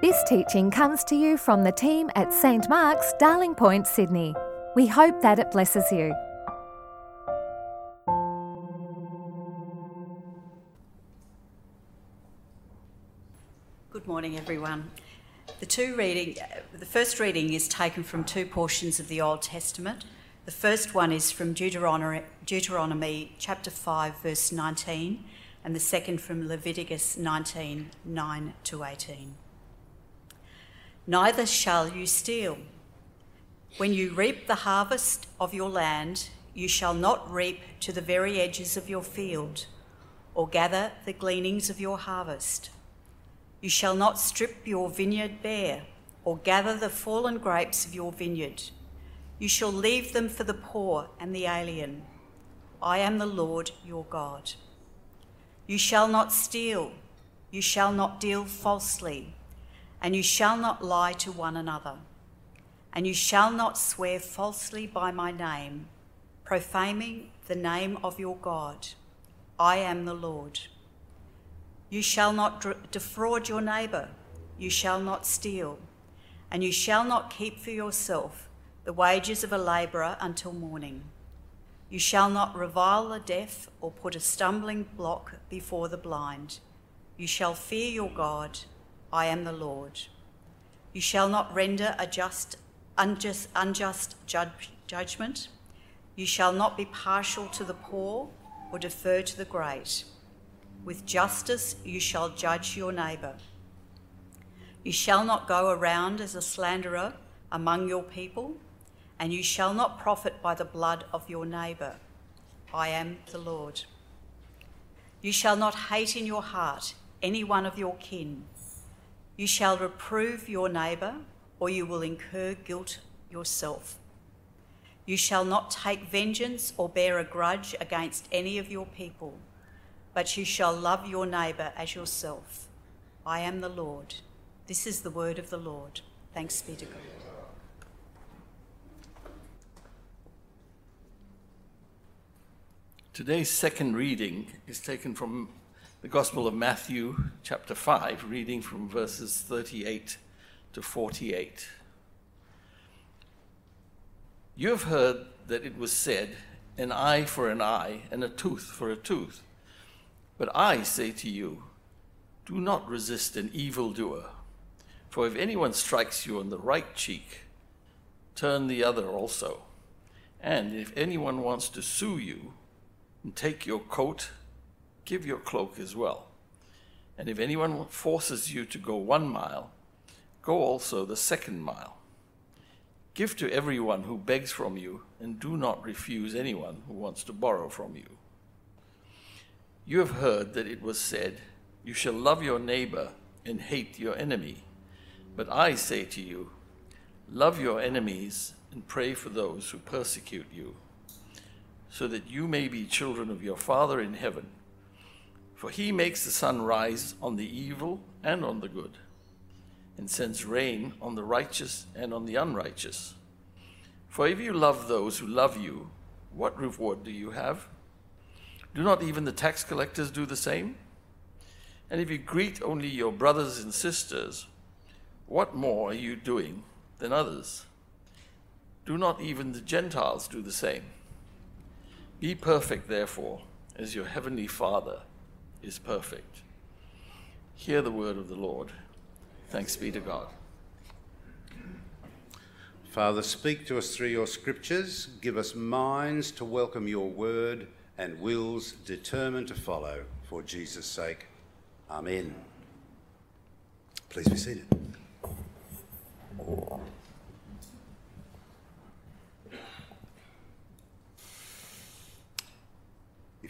This teaching comes to you from the team at St Mark's, Darling Point, Sydney. We hope that it blesses you. Good morning, everyone. The two reading, the first reading is taken from two portions of the Old Testament. The first one is from Deuteronomy, Deuteronomy chapter 5, verse 19, and the second from Leviticus 19, 9 to 18. Neither shall you steal. When you reap the harvest of your land, you shall not reap to the very edges of your field, or gather the gleanings of your harvest. You shall not strip your vineyard bare, or gather the fallen grapes of your vineyard. You shall leave them for the poor and the alien. I am the Lord your God. You shall not steal. You shall not deal falsely and you shall not lie to one another. And you shall not swear falsely by my name, profaning the name of your God. I am the Lord. You shall not defraud your neighbour. You shall not steal. And you shall not keep for yourself the wages of a labourer until morning. You shall not revile the deaf or put a stumbling block before the blind. You shall fear your God I am the Lord. You shall not render a just, unjust, unjust judge, judgment. You shall not be partial to the poor or defer to the great. With justice you shall judge your neighbour. You shall not go around as a slanderer among your people, and you shall not profit by the blood of your neighbour. I am the Lord. You shall not hate in your heart any one of your kin. You shall reprove your neighbour, or you will incur guilt yourself. You shall not take vengeance or bear a grudge against any of your people, but you shall love your neighbour as yourself. I am the Lord. This is the word of the Lord. Thanks be to God. Today's second reading is taken from the Gospel of Matthew, chapter 5, reading from verses 38 to 48. You have heard that it was said, an eye for an eye and a tooth for a tooth. But I say to you, do not resist an evildoer. For if anyone strikes you on the right cheek, turn the other also. And if anyone wants to sue you and take your coat, give your cloak as well. And if anyone forces you to go one mile, go also the second mile. Give to everyone who begs from you, and do not refuse anyone who wants to borrow from you. You have heard that it was said, You shall love your neighbor and hate your enemy. But I say to you, Love your enemies and pray for those who persecute you, so that you may be children of your Father in heaven. For he makes the sun rise on the evil and on the good, and sends rain on the righteous and on the unrighteous. For if you love those who love you, what reward do you have? Do not even the tax collectors do the same? And if you greet only your brothers and sisters, what more are you doing than others? Do not even the Gentiles do the same? Be perfect, therefore, as your heavenly Father is perfect. Hear the word of the Lord. Thanks be to God. Father, speak to us through your scriptures. Give us minds to welcome your word and wills determined to follow for Jesus' sake. Amen. Please be seated.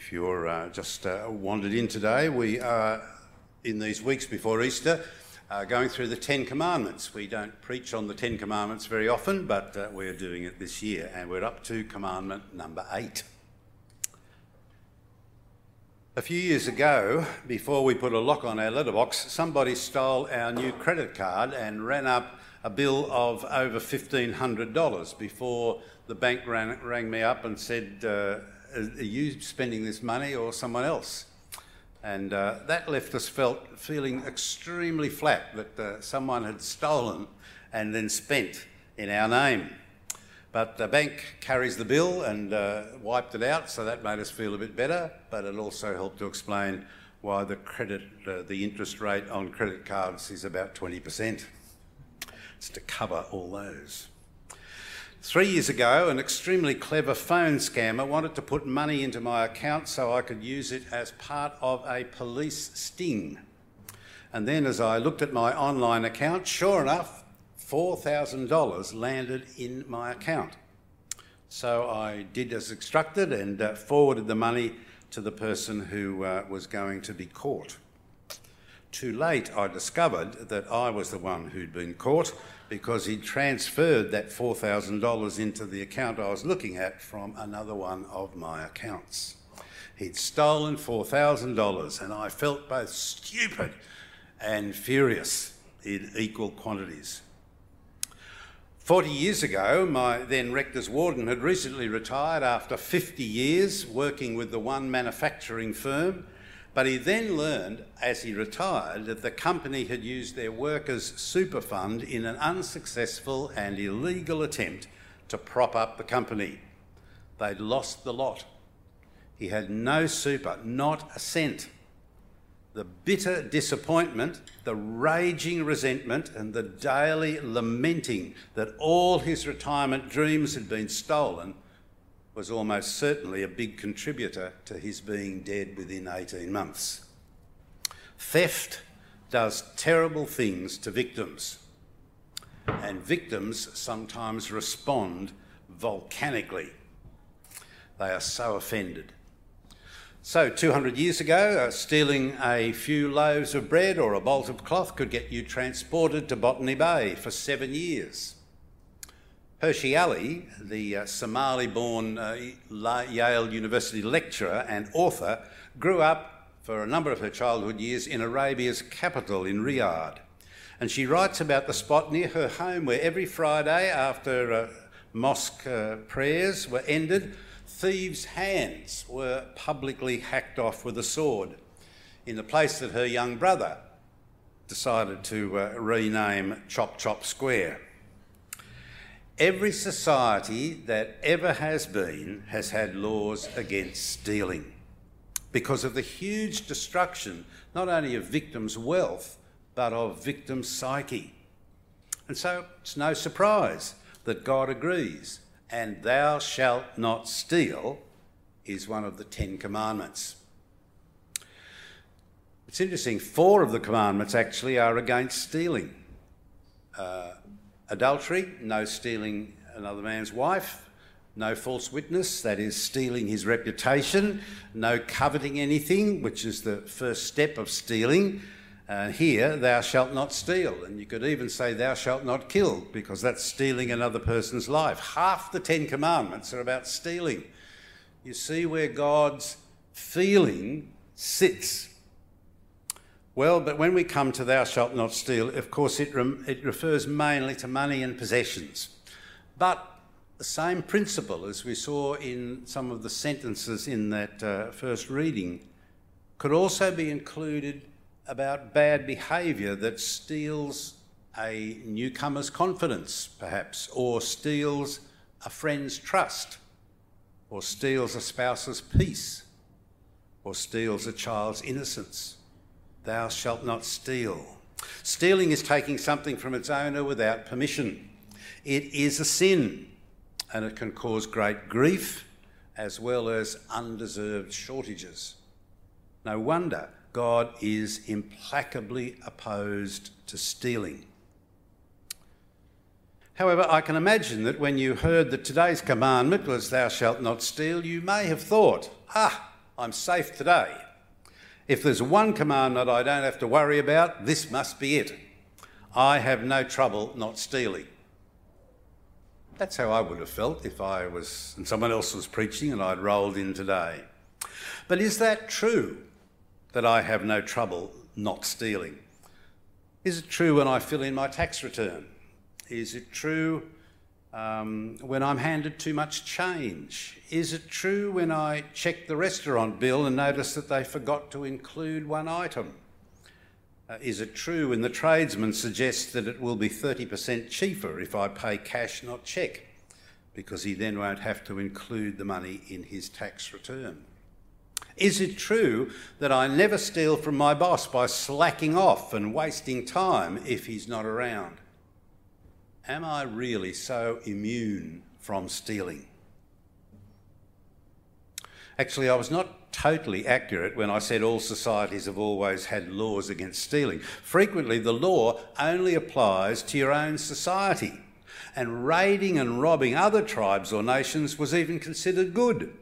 If you're uh, just uh, wandered in today, we are in these weeks before Easter uh, going through the Ten Commandments. We don't preach on the Ten Commandments very often, but uh, we're doing it this year, and we're up to commandment number eight. A few years ago, before we put a lock on our letterbox, somebody stole our new credit card and ran up a bill of over $1,500 before the bank ran, rang me up and said, uh, are you spending this money or someone else? And uh, that left us felt feeling extremely flat that uh, someone had stolen and then spent in our name. But the bank carries the bill and uh, wiped it out, so that made us feel a bit better. But it also helped to explain why the credit, uh, the interest rate on credit cards is about 20%. It's to cover all those. Three years ago, an extremely clever phone scammer wanted to put money into my account so I could use it as part of a police sting. And then, as I looked at my online account, sure enough, $4,000 landed in my account. So I did as instructed and uh, forwarded the money to the person who uh, was going to be caught. Too late, I discovered that I was the one who'd been caught because he'd transferred that $4,000 into the account I was looking at from another one of my accounts. He'd stolen $4,000 and I felt both stupid and furious in equal quantities. 40 years ago, my then rector's warden had recently retired after 50 years working with the one manufacturing firm, but he then learned as he retired that the company had used their workers' super fund in an unsuccessful and illegal attempt to prop up the company. They'd lost the lot. He had no super, not a cent the bitter disappointment, the raging resentment, and the daily lamenting that all his retirement dreams had been stolen was almost certainly a big contributor to his being dead within 18 months. Theft does terrible things to victims, and victims sometimes respond volcanically. They are so offended. So, 200 years ago, uh, stealing a few loaves of bread or a bolt of cloth could get you transported to Botany Bay for seven years. Hirsi Ali, the uh, Somali born uh, Yale University lecturer and author, grew up for a number of her childhood years in Arabia's capital, in Riyadh. And she writes about the spot near her home where every Friday, after uh, mosque uh, prayers were ended, thieves' hands were publicly hacked off with a sword in the place that her young brother decided to uh, rename Chop Chop Square. Every society that ever has been has had laws against stealing because of the huge destruction not only of victims' wealth but of victims' psyche. And so it's no surprise that God agrees and thou shalt not steal is one of the Ten Commandments. It's interesting, four of the commandments actually are against stealing. Uh, adultery, no stealing another man's wife. No false witness, that is stealing his reputation. No coveting anything, which is the first step of stealing. Uh, here, thou shalt not steal. And you could even say, thou shalt not kill, because that's stealing another person's life. Half the Ten Commandments are about stealing. You see where God's feeling sits. Well, but when we come to thou shalt not steal, of course, it, it refers mainly to money and possessions. But the same principle as we saw in some of the sentences in that uh, first reading could also be included about bad behaviour that steals a newcomer's confidence, perhaps, or steals a friend's trust, or steals a spouse's peace, or steals a child's innocence. Thou shalt not steal. Stealing is taking something from its owner without permission. It is a sin, and it can cause great grief as well as undeserved shortages. No wonder God is implacably opposed to stealing. However, I can imagine that when you heard that today's commandment was, Thou shalt not steal, you may have thought, Ah, I'm safe today. If there's one commandment I don't have to worry about, this must be it. I have no trouble not stealing. That's how I would have felt if I was and someone else was preaching and I'd rolled in today. But is that true? that I have no trouble not stealing? Is it true when I fill in my tax return? Is it true um, when I'm handed too much change? Is it true when I check the restaurant bill and notice that they forgot to include one item? Uh, is it true when the tradesman suggests that it will be 30% cheaper if I pay cash, not cheque, because he then won't have to include the money in his tax return? Is it true that I never steal from my boss by slacking off and wasting time if he's not around? Am I really so immune from stealing? Actually, I was not totally accurate when I said all societies have always had laws against stealing. Frequently, the law only applies to your own society, and raiding and robbing other tribes or nations was even considered good.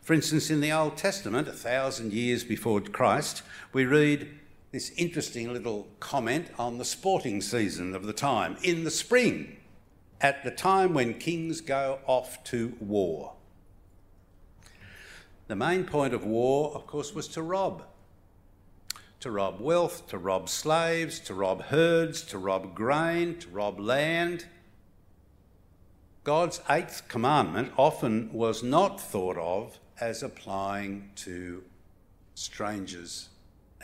For instance, in the Old Testament, a thousand years before Christ, we read this interesting little comment on the sporting season of the time. In the spring, at the time when kings go off to war. The main point of war, of course, was to rob. To rob wealth, to rob slaves, to rob herds, to rob grain, to rob land. God's eighth commandment often was not thought of as applying to strangers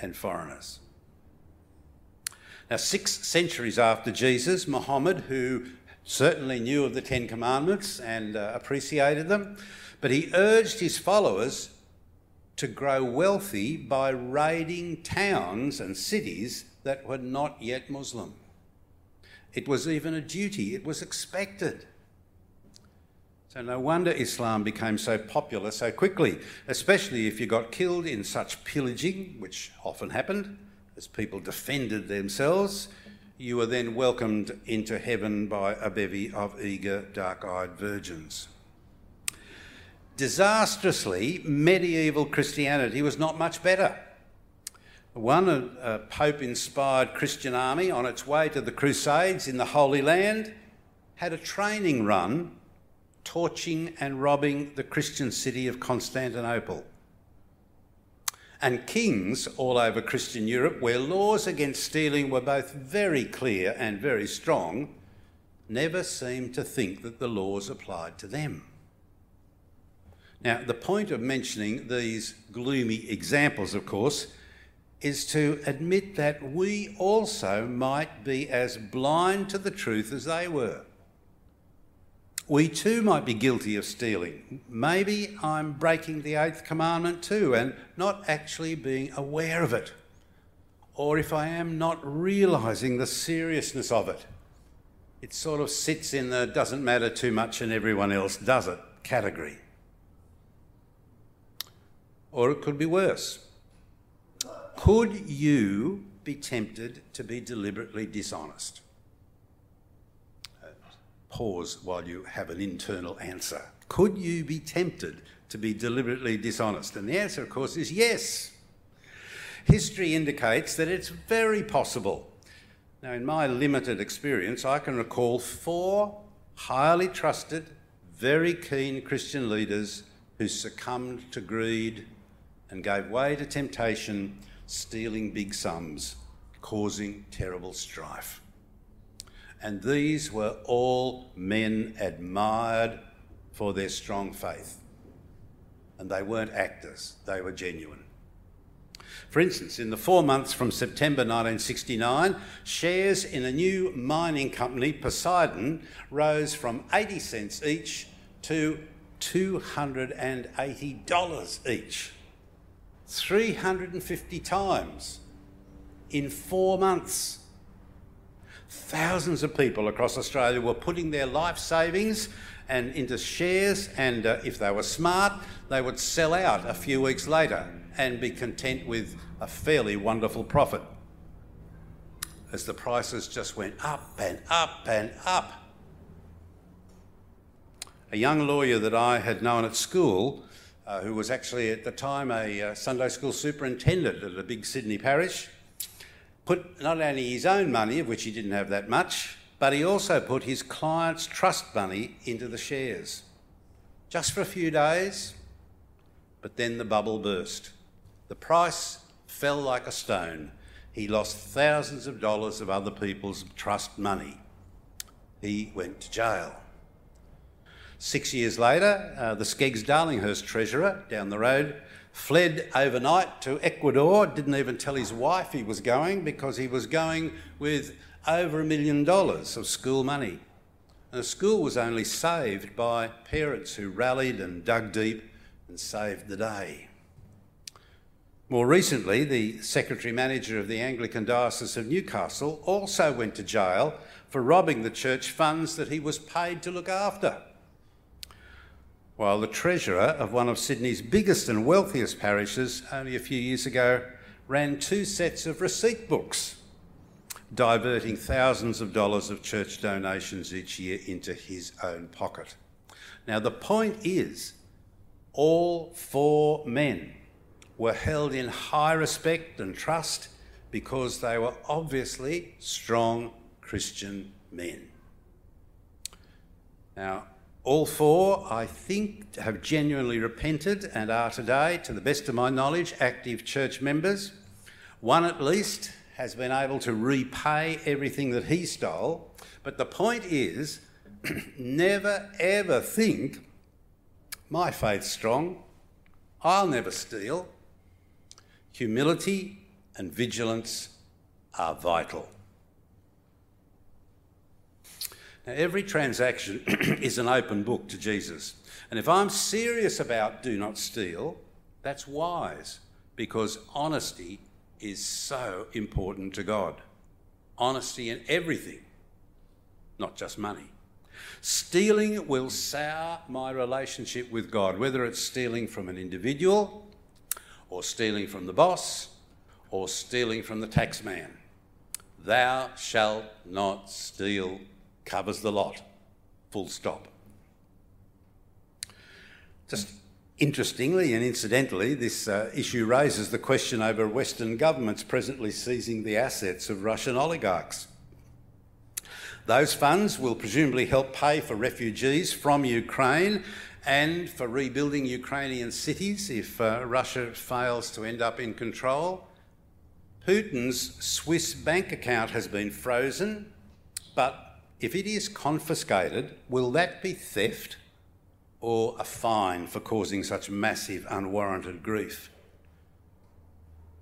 and foreigners. Now, six centuries after Jesus, Muhammad, who certainly knew of the Ten Commandments and uh, appreciated them, but he urged his followers to grow wealthy by raiding towns and cities that were not yet Muslim. It was even a duty, it was expected. So, no wonder Islam became so popular so quickly, especially if you got killed in such pillaging, which often happened, as people defended themselves. You were then welcomed into heaven by a bevy of eager, dark eyed virgins. Disastrously, medieval Christianity was not much better. One, a, a Pope inspired Christian army on its way to the Crusades in the Holy Land had a training run torching and robbing the Christian city of Constantinople. And kings all over Christian Europe, where laws against stealing were both very clear and very strong, never seemed to think that the laws applied to them. Now, the point of mentioning these gloomy examples, of course, is to admit that we also might be as blind to the truth as they were. We too might be guilty of stealing. Maybe I'm breaking the eighth commandment too and not actually being aware of it. Or if I am not realising the seriousness of it, it sort of sits in the doesn't matter too much and everyone else does it category. Or it could be worse. Could you be tempted to be deliberately dishonest? Pause while you have an internal answer. Could you be tempted to be deliberately dishonest? And the answer, of course, is yes. History indicates that it's very possible. Now, in my limited experience, I can recall four highly trusted, very keen Christian leaders who succumbed to greed and gave way to temptation, stealing big sums, causing terrible strife. And these were all men admired for their strong faith. And they weren't actors, they were genuine. For instance, in the four months from September 1969, shares in a new mining company, Poseidon, rose from 80 cents each to $280 each. 350 times in four months. Thousands of people across Australia were putting their life savings and into shares, and uh, if they were smart, they would sell out a few weeks later and be content with a fairly wonderful profit. As the prices just went up and up and up. A young lawyer that I had known at school uh, who was actually at the time a uh, Sunday school superintendent at a big Sydney parish, put not only his own money, of which he didn't have that much, but he also put his client's trust money into the shares. Just for a few days, but then the bubble burst. The price fell like a stone. He lost thousands of dollars of other people's trust money. He went to jail. Six years later, uh, the SCEGGS Darlinghurst treasurer down the road fled overnight to Ecuador, didn't even tell his wife he was going because he was going with over a million dollars of school money. And the school was only saved by parents who rallied and dug deep and saved the day. More recently, the Secretary Manager of the Anglican Diocese of Newcastle also went to jail for robbing the church funds that he was paid to look after. While the treasurer of one of Sydney's biggest and wealthiest parishes only a few years ago ran two sets of receipt books, diverting thousands of dollars of church donations each year into his own pocket. Now, the point is, all four men were held in high respect and trust because they were obviously strong Christian men. Now, all four, I think, have genuinely repented and are today, to the best of my knowledge, active church members. One at least has been able to repay everything that he stole. But the point is never ever think, my faith's strong, I'll never steal, Humility and vigilance are vital. Now, every transaction is an open book to Jesus. And if I'm serious about do not steal, that's wise because honesty is so important to God. Honesty in everything, not just money. Stealing will sour my relationship with God, whether it's stealing from an individual or stealing from the boss, or stealing from the taxman. Thou shalt not steal covers the lot. Full stop. Just interestingly and incidentally, this uh, issue raises the question over Western governments presently seizing the assets of Russian oligarchs. Those funds will presumably help pay for refugees from Ukraine and for rebuilding Ukrainian cities if uh, Russia fails to end up in control. Putin's Swiss bank account has been frozen, but if it is confiscated, will that be theft or a fine for causing such massive unwarranted grief?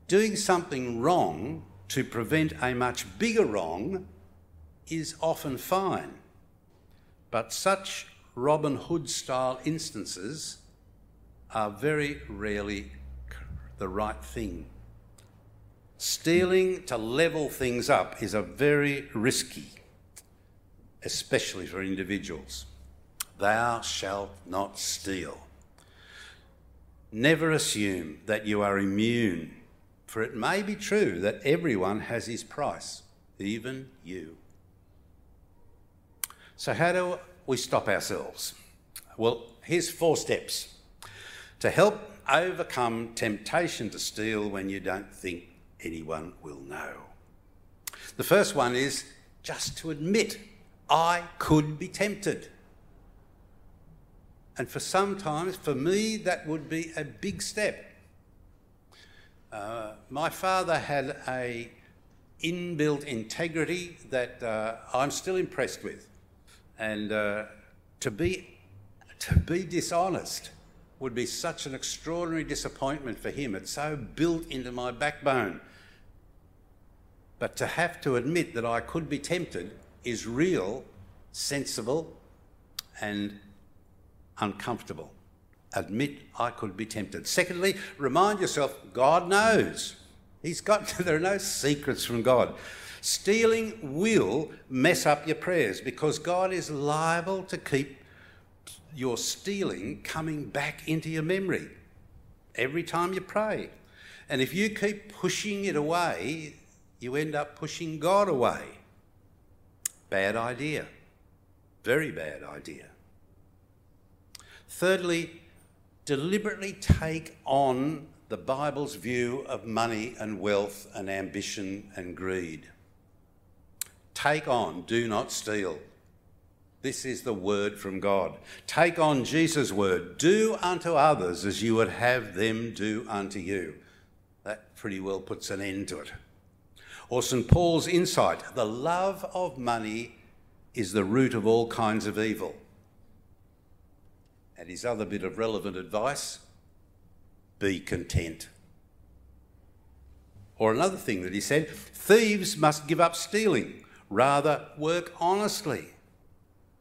Doing something wrong to prevent a much bigger wrong is often fine, but such Robin Hood style instances are very rarely the right thing. Stealing to level things up is a very risky, especially for individuals. Thou shalt not steal. Never assume that you are immune, for it may be true that everyone has his price, even you. So, how do we stop ourselves? Well, here's four steps to help overcome temptation to steal when you don't think anyone will know. The first one is just to admit I could be tempted. And for sometimes, for me, that would be a big step. Uh, my father had a inbuilt integrity that uh, I'm still impressed with. And uh, to, be, to be dishonest would be such an extraordinary disappointment for him. It's so built into my backbone. But to have to admit that I could be tempted is real, sensible, and uncomfortable. Admit I could be tempted. Secondly, remind yourself God knows. He's got there are no secrets from God. Stealing will mess up your prayers because God is liable to keep your stealing coming back into your memory every time you pray. And if you keep pushing it away, you end up pushing God away. Bad idea. Very bad idea. Thirdly, deliberately take on the Bible's view of money and wealth and ambition and greed. Take on, do not steal. This is the word from God. Take on Jesus' word. Do unto others as you would have them do unto you. That pretty well puts an end to it. Or St. Paul's insight the love of money is the root of all kinds of evil. And his other bit of relevant advice be content. Or another thing that he said thieves must give up stealing, rather, work honestly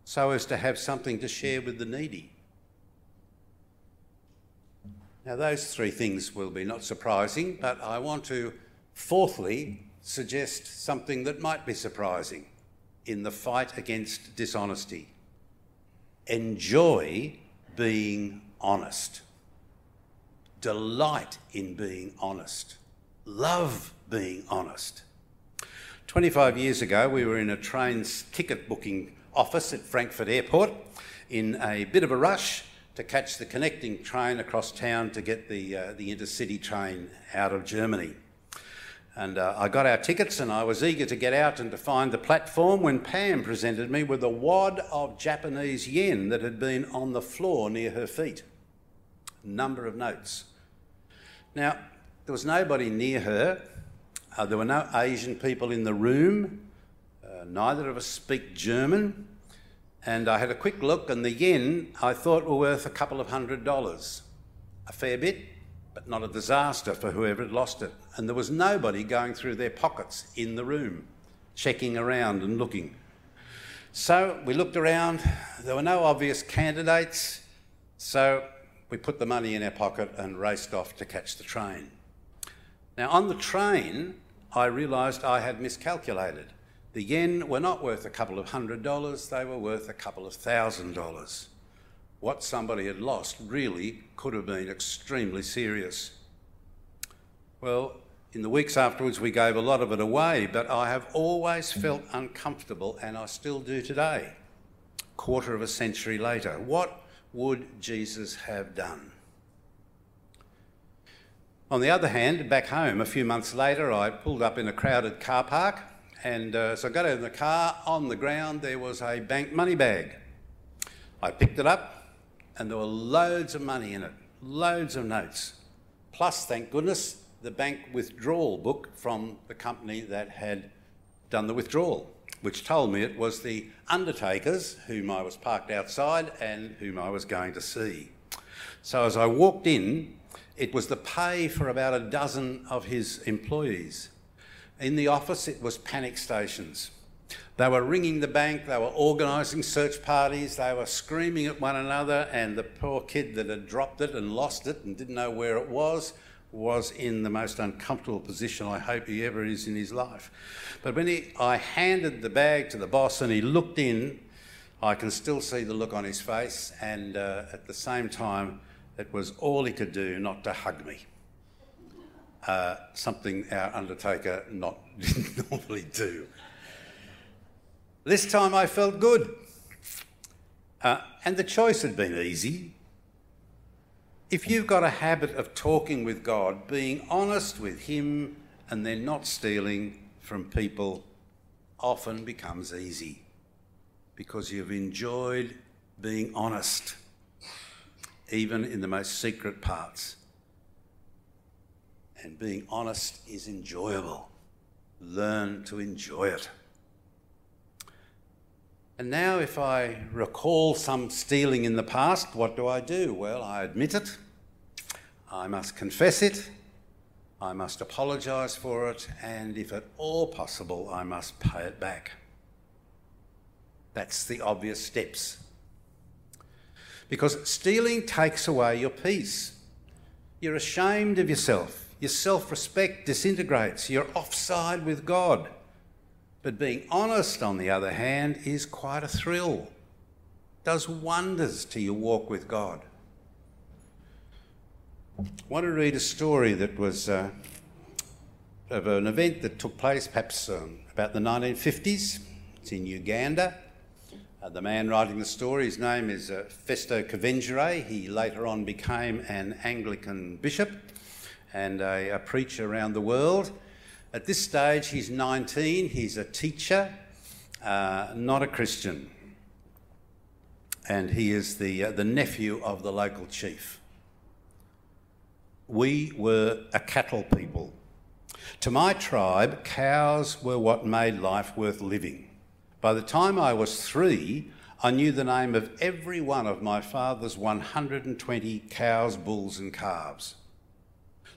so as to have something to share with the needy. Now, those three things will be not surprising, but I want to, fourthly, suggest something that might be surprising in the fight against dishonesty. Enjoy being honest. Delight in being honest. Love being honest. 25 years ago, we were in a train's ticket booking office at Frankfurt Airport in a bit of a rush to catch the connecting train across town to get the, uh, the intercity train out of Germany. And uh, I got our tickets and I was eager to get out and to find the platform when Pam presented me with a wad of Japanese yen that had been on the floor near her feet. Number of notes. Now, there was nobody near her. Uh, there were no Asian people in the room. Uh, neither of us speak German. And I had a quick look, and the yen I thought were worth a couple of hundred dollars. A fair bit, but not a disaster for whoever had lost it. And there was nobody going through their pockets in the room, checking around and looking. So we looked around, there were no obvious candidates, so we put the money in our pocket and raced off to catch the train. Now, on the train, I realised I had miscalculated. The yen were not worth a couple of hundred dollars, they were worth a couple of thousand dollars. What somebody had lost really could have been extremely serious. Well, in the weeks afterwards, we gave a lot of it away, but I have always felt uncomfortable, and I still do today, quarter of a century later. What would Jesus have done? On the other hand, back home, a few months later, I pulled up in a crowded car park and uh, so I got out of the car. On the ground, there was a bank money bag. I picked it up, and there were loads of money in it, loads of notes. Plus, thank goodness, the bank withdrawal book from the company that had done the withdrawal, which told me it was the undertakers whom I was parked outside and whom I was going to see. So as I walked in, it was the pay for about a dozen of his employees. In the office, it was panic stations. They were ringing the bank, they were organising search parties, they were screaming at one another, and the poor kid that had dropped it and lost it and didn't know where it was was in the most uncomfortable position I hope he ever is in his life. But when he, I handed the bag to the boss and he looked in, I can still see the look on his face, and uh, at the same time, it was all he could do not to hug me uh, something our undertaker not didn't normally do. This time I felt good. Uh, and the choice had been easy. If you've got a habit of talking with God, being honest with Him, and then not stealing from people, often becomes easy because you've enjoyed being honest, even in the most secret parts and being honest is enjoyable. Learn to enjoy it. And now, if I recall some stealing in the past, what do I do? Well, I admit it, I must confess it, I must apologise for it, and if at all possible, I must pay it back. That's the obvious steps. Because stealing takes away your peace. You're ashamed of yourself. Your self respect disintegrates. You're offside with God. But being honest, on the other hand, is quite a thrill. Does wonders to your walk with God. I want to read a story that was uh, of an event that took place perhaps um, about the 1950s. It's in Uganda. Uh, the man writing the story, his name is uh, Festo Kivengere. He later on became an Anglican bishop and a, a preacher around the world. At this stage, he's 19, he's a teacher, uh, not a Christian. And he is the, uh, the nephew of the local chief. We were a cattle people. To my tribe, cows were what made life worth living. By the time I was three, I knew the name of every one of my father's 120 cows, bulls, and calves.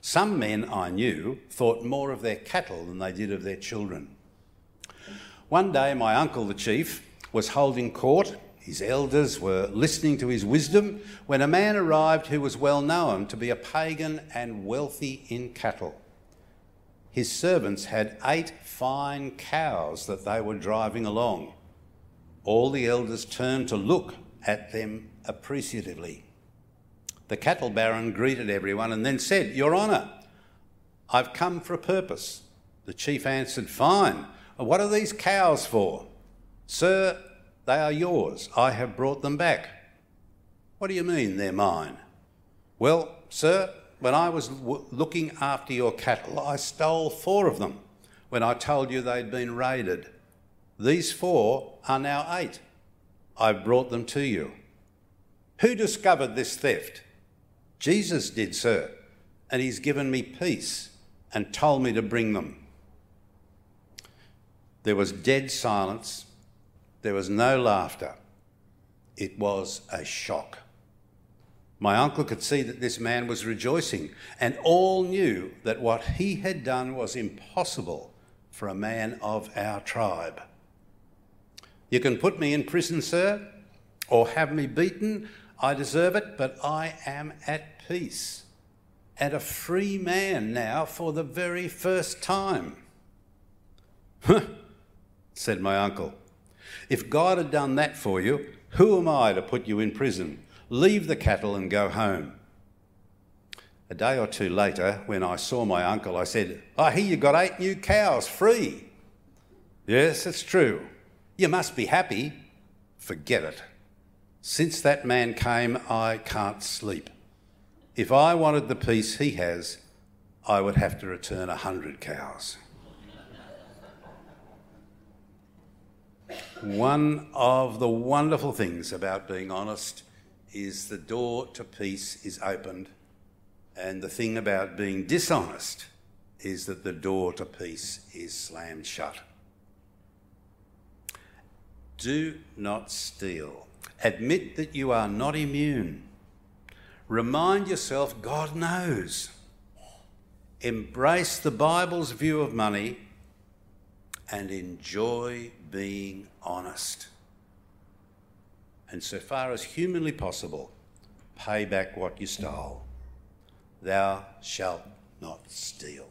Some men I knew thought more of their cattle than they did of their children. One day, my uncle, the chief, was holding court. His elders were listening to his wisdom when a man arrived who was well known to be a pagan and wealthy in cattle. His servants had eight fine cows that they were driving along all the elders turned to look at them appreciatively. The cattle baron greeted everyone and then said, Your Honour, I've come for a purpose. The chief answered, Fine. What are these cows for? Sir, they are yours. I have brought them back. What do you mean they're mine? Well, sir, when I was w- looking after your cattle, I stole four of them when I told you they'd been raided. These four are now eight. I've brought them to you. Who discovered this theft? Jesus did, sir, and he's given me peace and told me to bring them. There was dead silence. There was no laughter. It was a shock. My uncle could see that this man was rejoicing, and all knew that what he had done was impossible for a man of our tribe. You can put me in prison, sir, or have me beaten. I deserve it, but I am at peace and a free man now for the very first time. said my uncle. If God had done that for you, who am I to put you in prison? Leave the cattle and go home. A day or two later, when I saw my uncle, I said, I hear you got eight new cows free. Yes, it's true. You must be happy. Forget it. Since that man came, I can't sleep. If I wanted the peace he has, I would have to return a hundred cows. One of the wonderful things about being honest is the door to peace is opened, and the thing about being dishonest is that the door to peace is slammed shut. Do not steal. Admit that you are not immune. Remind yourself God knows. Embrace the Bible's view of money and enjoy being honest. And so far as humanly possible, pay back what you stole. Thou shalt not steal.